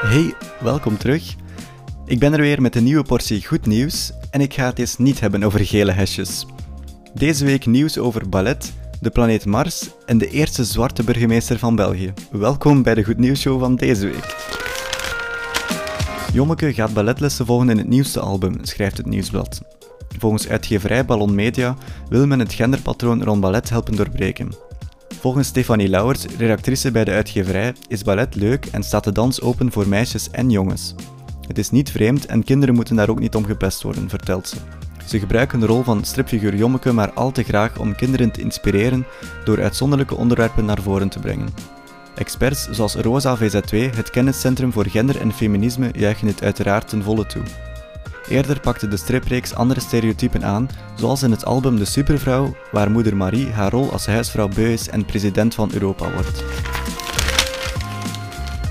Hey, welkom terug. Ik ben er weer met een nieuwe portie goed nieuws en ik ga het eens niet hebben over gele hesjes. Deze week nieuws over ballet, de planeet Mars en de eerste zwarte burgemeester van België. Welkom bij de Goed Nieuws Show van deze week. Jommeke gaat balletlessen volgen in het nieuwste album, schrijft het nieuwsblad. Volgens uitgeverij Ballon Media wil men het genderpatroon rond ballet helpen doorbreken. Volgens Stefanie Lauwers, redactrice bij de uitgeverij, is ballet leuk en staat de dans open voor meisjes en jongens. Het is niet vreemd en kinderen moeten daar ook niet om gepest worden, vertelt ze. Ze gebruiken de rol van stripfiguur Jommeke maar al te graag om kinderen te inspireren door uitzonderlijke onderwerpen naar voren te brengen. Experts zoals Rosa VZ2, het kenniscentrum voor gender en feminisme, juichen het uiteraard ten volle toe. Eerder pakte de stripreeks andere stereotypen aan, zoals in het album De Supervrouw, waar moeder Marie haar rol als huisvrouw beu is en president van Europa wordt.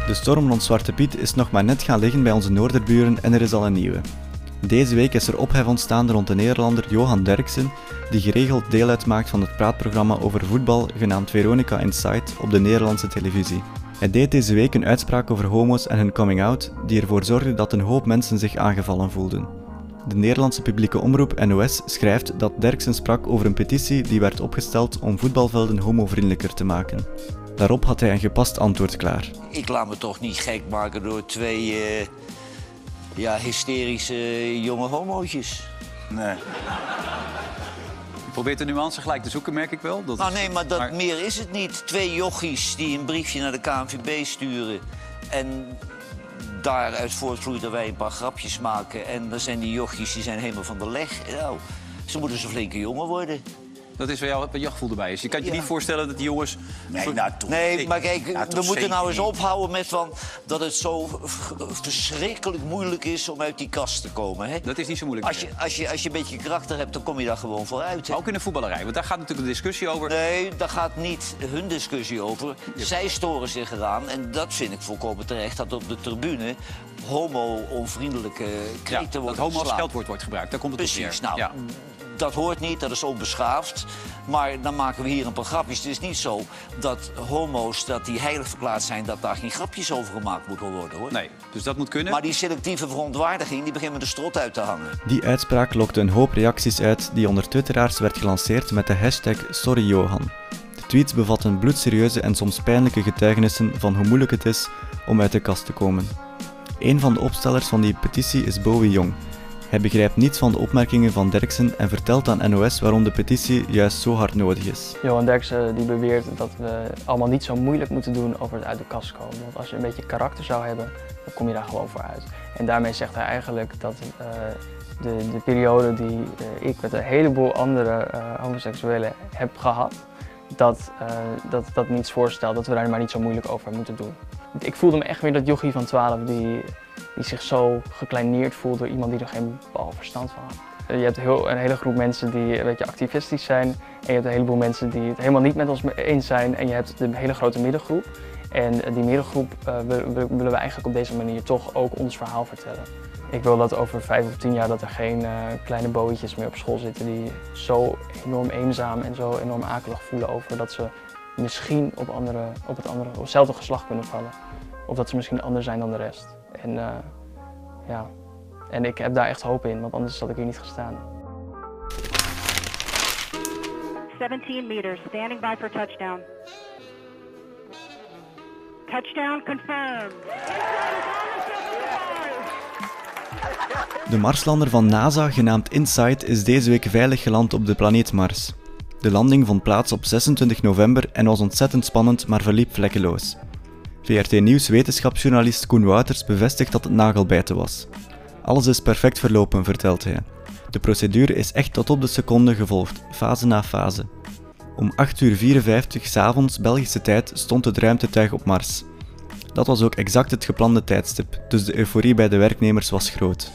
De storm rond Zwarte Piet is nog maar net gaan liggen bij onze noorderburen en er is al een nieuwe. Deze week is er ophef ontstaan rond de Nederlander Johan Derksen, die geregeld deel uitmaakt van het praatprogramma over voetbal genaamd Veronica Insight op de Nederlandse televisie. Hij deed deze week een uitspraak over homo's en hun coming-out, die ervoor zorgde dat een hoop mensen zich aangevallen voelden. De Nederlandse publieke omroep NOS schrijft dat Derksen sprak over een petitie die werd opgesteld om voetbalvelden homovriendelijker te maken. Daarop had hij een gepast antwoord klaar. Ik laat me toch niet gek maken door twee uh, ja, hysterische jonge homootjes. Nee. Je probeert de nuance gelijk te zoeken, merk ik wel. Dat nou nee, maar, dat maar... meer is het niet. Twee jochies die een briefje naar de KNVB sturen... en daaruit voortvloeit dat wij een paar grapjes maken... en dan zijn die jochies die zijn helemaal van de leg. Nou, ze moeten zo'n flinke jongen worden. Dat is waar jouw jachtgevoel erbij is. Je kan je niet voorstellen dat die jongens... Nee, nou, toch, nee maar kijk, we moeten nou eens ophouden met van dat het zo verschrikkelijk moeilijk is om uit die kast te komen. Hè? Dat is niet zo moeilijk. Als je, als, je, als je een beetje karakter hebt, dan kom je daar gewoon vooruit. Maar ook in de voetballerij, want daar gaat natuurlijk de discussie over. Nee, daar gaat niet hun discussie over. Zij storen zich eraan en dat vind ik volkomen terecht, dat op de tribune homo-onvriendelijke kreten ja, worden dat homo als scheldwoord wordt gebruikt, daar komt het Precies, op neer. Nou, ja dat hoort niet, dat is onbeschaafd. Maar dan maken we hier een paar grapjes. Het is niet zo dat homo's dat die heilig verklaard zijn... dat daar geen grapjes over gemaakt moeten worden, hoor. Nee, dus dat moet kunnen. Maar die selectieve verontwaardiging, die begint met de strot uit te hangen. Die uitspraak lokte een hoop reacties uit die onder twitteraars werd gelanceerd met de hashtag SorryJohan. De tweets bevatten bloedserieuze en soms pijnlijke getuigenissen van hoe moeilijk het is om uit de kast te komen. Een van de opstellers van die petitie is Bowie Jong, hij begrijpt niets van de opmerkingen van Derksen en vertelt aan NOS waarom de petitie juist zo hard nodig is. Johan Derksen die beweert dat we allemaal niet zo moeilijk moeten doen over het uit de kast komen. Want als je een beetje karakter zou hebben, dan kom je daar gewoon voor uit. En daarmee zegt hij eigenlijk dat uh, de, de, periode die uh, ik met een heleboel andere uh, homoseksuelen heb gehad, dat, dat dat niets voorstelt, dat we daar maar niet zo moeilijk over moeten doen. Ik voelde me echt weer dat jochie van 12 die die zich zo gekleineerd voelt door iemand die er geen bal verstand van had. Je hebt heel, een hele groep mensen die een beetje activistisch zijn en je hebt een heleboel mensen die het helemaal niet met ons eens zijn en je hebt de hele grote middengroep. En die middengroep uh, willen we eigenlijk op deze manier toch ook ons verhaal vertellen. Ik wil dat over vijf of tien jaar dat er geen uh, kleine bootjes meer op school zitten die zo enorm eenzaam en zo enorm akelig voelen over dat ze misschien op, andere, op, het andere, op hetzelfde geslacht kunnen vallen. Of dat ze misschien anders zijn dan de rest. En, uh, ja. en ik heb daar echt hoop in, want anders had ik hier niet gestaan. 17 meters, standing by for touchdown. Touchdown confirmed. De Marslander van NASA, genaamd InSight, is deze week veilig geland op de planeet Mars. De landing vond plaats op 26 november en was ontzettend spannend, maar verliep vlekkeloos. VRT Nieuws wetenschapsjournalist Koen Wouters bevestigt dat het nagelbijten was. Alles is perfect verlopen, vertelt hij. De procedure is echt tot op de seconde gevolgd, fase na fase. Om 8 uur 54 s'avonds Belgische tijd stond het ruimtetuig op Mars. Dat was ook exact het geplande tijdstip, dus de euforie bij de werknemers was groot.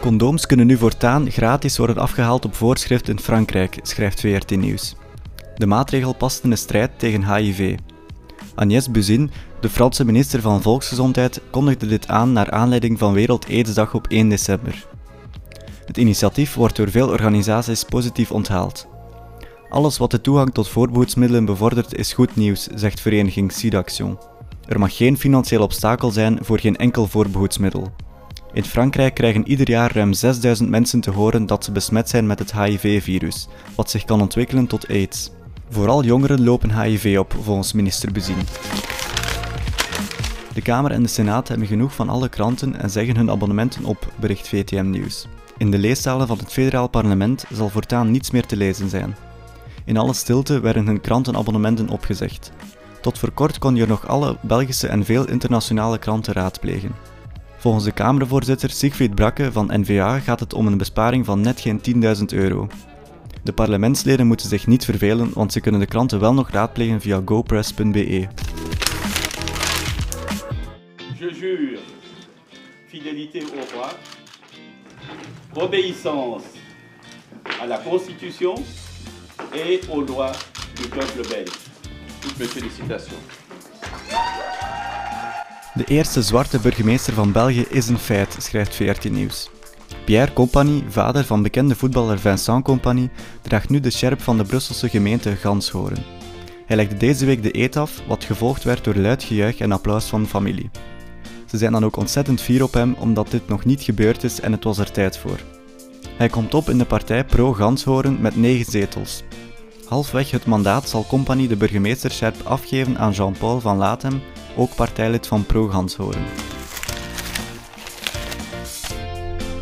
Condooms kunnen nu voortaan gratis worden afgehaald op voorschrift in Frankrijk, schrijft VRT Nieuws. De maatregel past in de strijd tegen HIV. Agnès Buzyn, de Franse minister van Volksgezondheid, kondigde dit aan naar aanleiding van Wereld Aidsdag op 1 december. Het initiatief wordt door veel organisaties positief onthaald. Alles wat de toegang tot voorbehoedsmiddelen bevordert is goed nieuws, zegt vereniging SIDAction. Er mag geen financieel obstakel zijn voor geen enkel voorbehoedsmiddel. In Frankrijk krijgen ieder jaar ruim 6000 mensen te horen dat ze besmet zijn met het HIV-virus, wat zich kan ontwikkelen tot AIDS. Vooral jongeren lopen HIV op, volgens minister Buzyn. De Kamer en de Senaat hebben genoeg van alle kranten en zeggen hun abonnementen op, bericht VTM Nieuws. In de leeszalen van het federaal parlement zal voortaan niets meer te lezen zijn. In alle stilte werden hun krantenabonnementen opgezegd. Tot voor kort kon je nog alle Belgische en veel internationale kranten raadplegen. Volgens de Kamervoorzitter Siegfried Brakke van NVA gaat het om een besparing van net geen 10.000 euro. De parlementsleden moeten zich niet vervelen, want ze kunnen de kranten wel nog raadplegen via gopress.be. Je jure fidélité au roi, obéissance à la Constitution et aux lois du peuple belge. Toutes mes félicitations. De eerste zwarte burgemeester van België is een feit, schrijft VRT Nieuws. Pierre Compagnie, vader van bekende voetballer Vincent Compagnie, draagt nu de sjerp van de Brusselse gemeente Ganshoren. Hij legde deze week de eet af, wat gevolgd werd door luid gejuich en applaus van familie. Ze zijn dan ook ontzettend fier op hem omdat dit nog niet gebeurd is en het was er tijd voor. Hij komt op in de partij Pro Ganshoren met 9 zetels. Halfweg het mandaat zal Compagnie de burgemeesterscherp afgeven aan Jean-Paul van Latem, ook partijlid van Pro Ganshoren.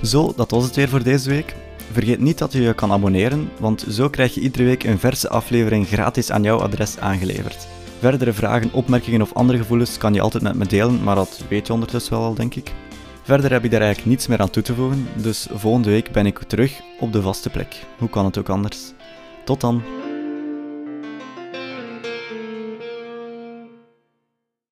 Zo, dat was het weer voor deze week. Vergeet niet dat je je kan abonneren, want zo krijg je iedere week een verse aflevering gratis aan jouw adres aangeleverd. Verdere vragen, opmerkingen of andere gevoelens kan je altijd met me delen, maar dat weet je ondertussen wel al, denk ik. Verder heb ik daar eigenlijk niets meer aan toe te voegen, dus volgende week ben ik terug op de vaste plek. Hoe kan het ook anders? Tot dan!